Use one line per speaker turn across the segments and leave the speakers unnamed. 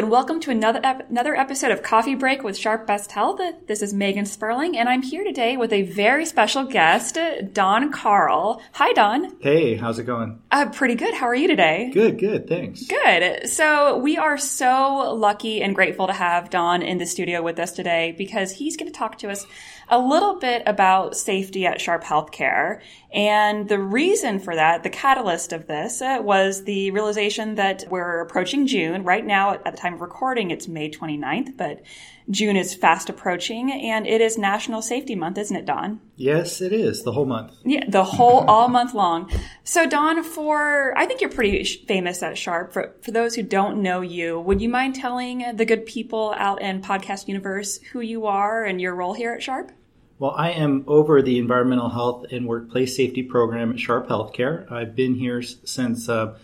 And welcome to another ep- another episode of Coffee Break with Sharp Best Health. This is Megan Sperling, and I'm here today with a very special guest, Don Carl. Hi, Don.
Hey, how's it going?
Uh, pretty good. How are you today?
Good, good, thanks.
Good. So we are so lucky and grateful to have Don in the studio with us today because he's going to talk to us a little bit about safety at Sharp Healthcare. And the reason for that, the catalyst of this, uh, was the realization that we're approaching June. Right now, at the time of recording, it's May 29th, but June is fast approaching and it is National Safety Month, isn't it, Don?
Yes, it is. The whole month.
Yeah, the whole, all month long. So, Don, for, I think you're pretty famous at Sharp. For, for those who don't know you, would you mind telling the good people out in podcast universe who you are and your role here at Sharp?
Well, I am over the environmental health and workplace safety program at Sharp Healthcare. I've been here since uh,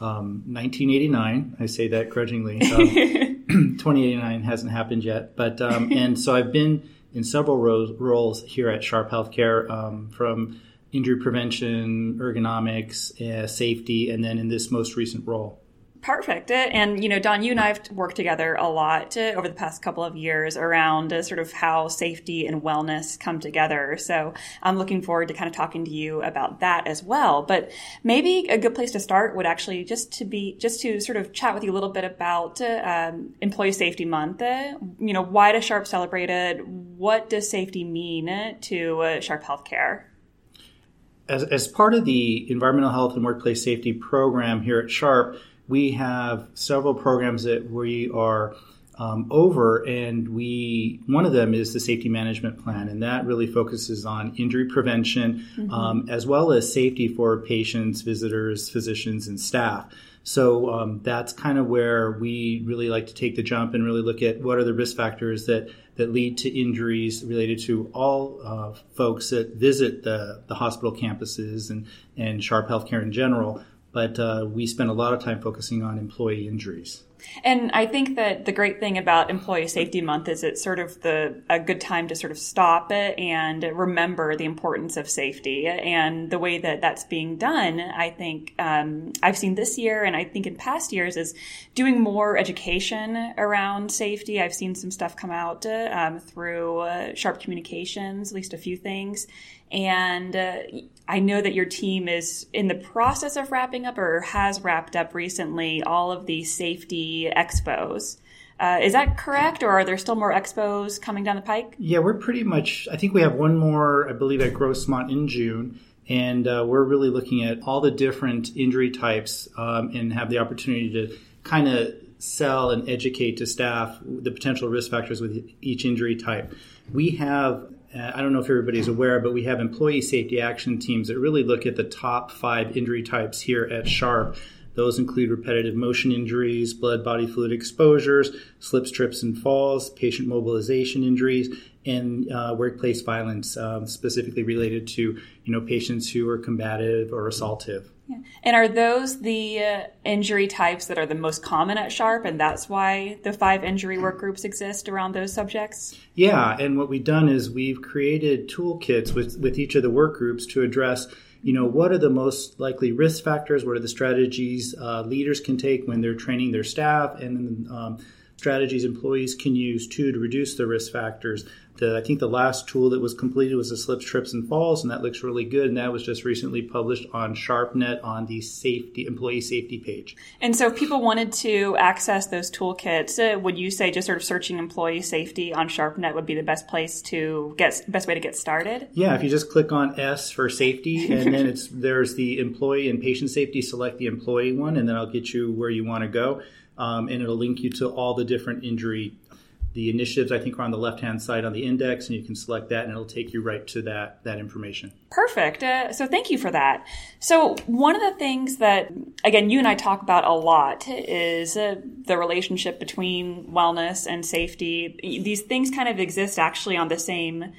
um, 1989. I say that grudgingly. Um, 2089 hasn't happened yet, but um, and so I've been in several roles, roles here at Sharp Healthcare, um, from injury prevention, ergonomics, uh, safety, and then in this most recent role.
Perfect. And, you know, Don, you and I have worked together a lot uh, over the past couple of years around uh, sort of how safety and wellness come together. So I'm looking forward to kind of talking to you about that as well. But maybe a good place to start would actually just to be, just to sort of chat with you a little bit about uh, um, Employee Safety Month. Uh, you know, why does Sharp celebrate it? What does safety mean to Sharp Healthcare?
As, as part of the environmental health and workplace safety program here at Sharp, we have several programs that we are um, over, and we one of them is the safety management plan, and that really focuses on injury prevention mm-hmm. um, as well as safety for patients, visitors, physicians, and staff. So um, that's kind of where we really like to take the jump and really look at what are the risk factors that that lead to injuries related to all uh, folks that visit the, the hospital campuses and, and Sharp Healthcare in general but uh, we spend a lot of time focusing on employee injuries.
And I think that the great thing about Employee Safety Month is it's sort of the a good time to sort of stop it and remember the importance of safety. And the way that that's being done, I think um, I've seen this year, and I think in past years, is doing more education around safety. I've seen some stuff come out um, through uh, Sharp Communications, at least a few things. And uh, I know that your team is in the process of wrapping up or has wrapped up recently all of the safety expos. Uh, is that correct, or are there still more expos coming down the pike?
Yeah, we're pretty much. I think we have one more, I believe, at Grossmont in June, and uh, we're really looking at all the different injury types um, and have the opportunity to kind of sell and educate to staff the potential risk factors with each injury type. We have uh, I don't know if everybody's aware, but we have employee safety action teams that really look at the top five injury types here at Sharp. Those include repetitive motion injuries, blood body fluid exposures, slips, trips, and falls, patient mobilization injuries, and uh, workplace violence, um, specifically related to you know patients who are combative or assaultive.
Yeah. And are those the uh, injury types that are the most common at Sharp, and that's why the five injury work groups exist around those subjects?
Yeah, and what we've done is we've created toolkits with, with each of the work groups to address, you know, what are the most likely risk factors, what are the strategies uh, leaders can take when they're training their staff, and um, strategies employees can use too to reduce the risk factors. The, I think the last tool that was completed was the slips, trips, and falls, and that looks really good. And that was just recently published on SharpNet on the safety employee safety page.
And so, if people wanted to access those toolkits, uh, would you say just sort of searching employee safety on SharpNet would be the best place to get best way to get started?
Yeah, if you just click on S for safety, and then it's there's the employee and patient safety. Select the employee one, and then I'll get you where you want to go. Um, and it'll link you to all the different injury the initiatives I think are on the left hand side on the index, and you can select that, and it'll take you right to that that information.
Perfect. Uh, so thank you for that. So one of the things that again you and I talk about a lot is uh, the relationship between wellness and safety. These things kind of exist actually on the same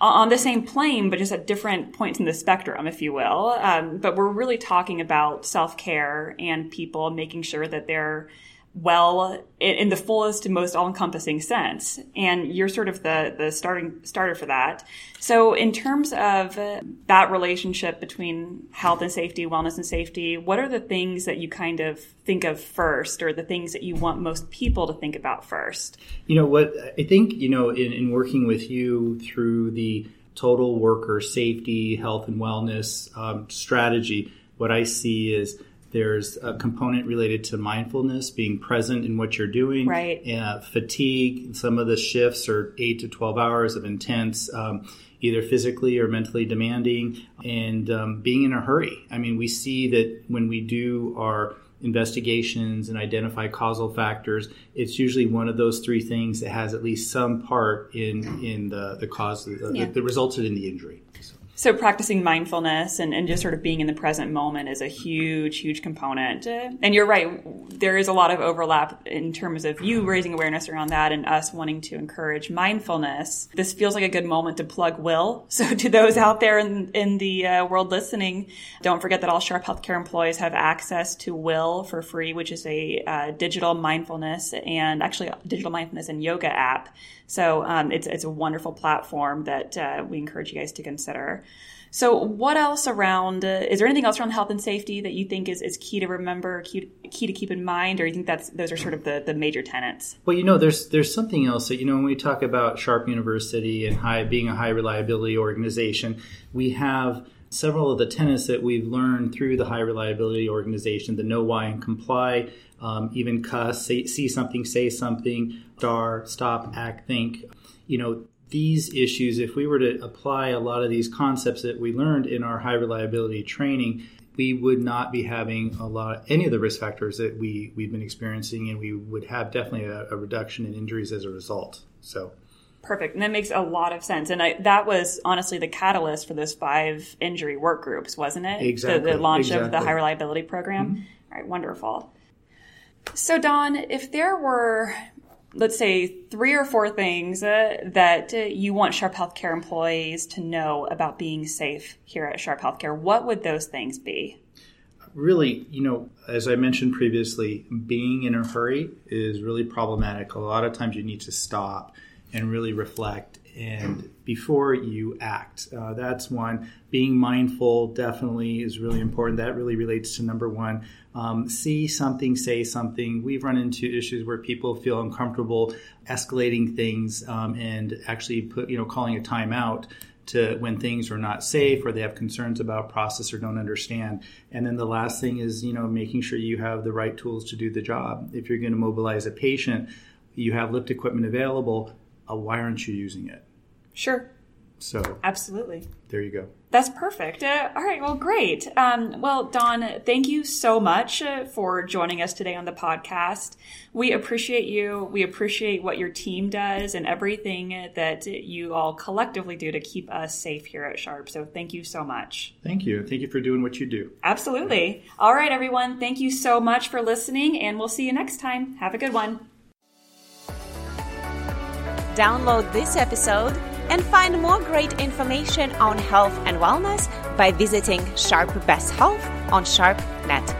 on the same plane, but just at different points in the spectrum, if you will. Um, but we're really talking about self care and people making sure that they're well in, the fullest and most all-encompassing sense. And you're sort of the the starting starter for that. So in terms of that relationship between health and safety wellness and safety what are the things that you kind of think of first or the things that you want most people to think about first?
You know what? I think you know in, in working with you through the total worker safety health and wellness um, strategy what i see is there's a component related to mindfulness, being present in what you're doing.
Right.
Uh, fatigue. Some of the shifts are eight to 12 hours of intense, um, either physically or mentally demanding, and um, being in a hurry. I mean, we see that when we do our investigations and identify causal factors, it's usually one of those three things that has at least some part in in the the cause that, yeah. that resulted in the injury. So.
So practicing mindfulness and, and just sort of being in the present moment is a huge, huge component. And you're right, there is a lot of overlap in terms of you raising awareness around that and us wanting to encourage mindfulness. This feels like a good moment to plug Will. So to those out there in, in the uh, world listening, don't forget that all Sharp Healthcare employees have access to Will for free, which is a uh, digital mindfulness and actually digital mindfulness and yoga app so um, it's it's a wonderful platform that uh, we encourage you guys to consider. So, what else around? Uh, is there anything else around health and safety that you think is, is key to remember, key, key to keep in mind, or you think that's those are sort of the, the major tenets?
Well, you know, there's there's something else that you know when we talk about Sharp University and high being a high reliability organization, we have several of the tenets that we've learned through the high reliability organization: the know, why, and comply um, even cuss, say, see something, say something, star, stop, act, think. You know, these issues, if we were to apply a lot of these concepts that we learned in our high reliability training, we would not be having a lot any of the risk factors that we we've been experiencing, and we would have definitely a, a reduction in injuries as a result. So.
Perfect. And that makes a lot of sense. And I, that was honestly the catalyst for those five injury work groups, wasn't it?
Exactly.
The, the launch
exactly.
of the high reliability program. Mm-hmm. All right, wonderful. So, Don, if there were, let's say, three or four things uh, that uh, you want Sharp Healthcare employees to know about being safe here at Sharp Healthcare, what would those things be?
Really, you know, as I mentioned previously, being in a hurry is really problematic. A lot of times you need to stop and really reflect and before you act. Uh, that's one. Being mindful definitely is really important. That really relates to number one. Um, see something, say something. We've run into issues where people feel uncomfortable escalating things um, and actually put, you know, calling a timeout to when things are not safe or they have concerns about process or don't understand. And then the last thing is, you know, making sure you have the right tools to do the job. If you're going to mobilize a patient, you have lift equipment available uh, why aren't you using it?
Sure.
So
absolutely.
There you go.
That's perfect. Uh, all right. Well, great. Um, well, Don, thank you so much uh, for joining us today on the podcast. We appreciate you. We appreciate what your team does and everything that you all collectively do to keep us safe here at Sharp. So thank you so much.
Thank you. Thank you for doing what you do.
Absolutely. All right, everyone. Thank you so much for listening, and we'll see you next time. Have a good one.
Download this episode and find more great information on health and wellness by visiting Sharp Best Health on SharpNet.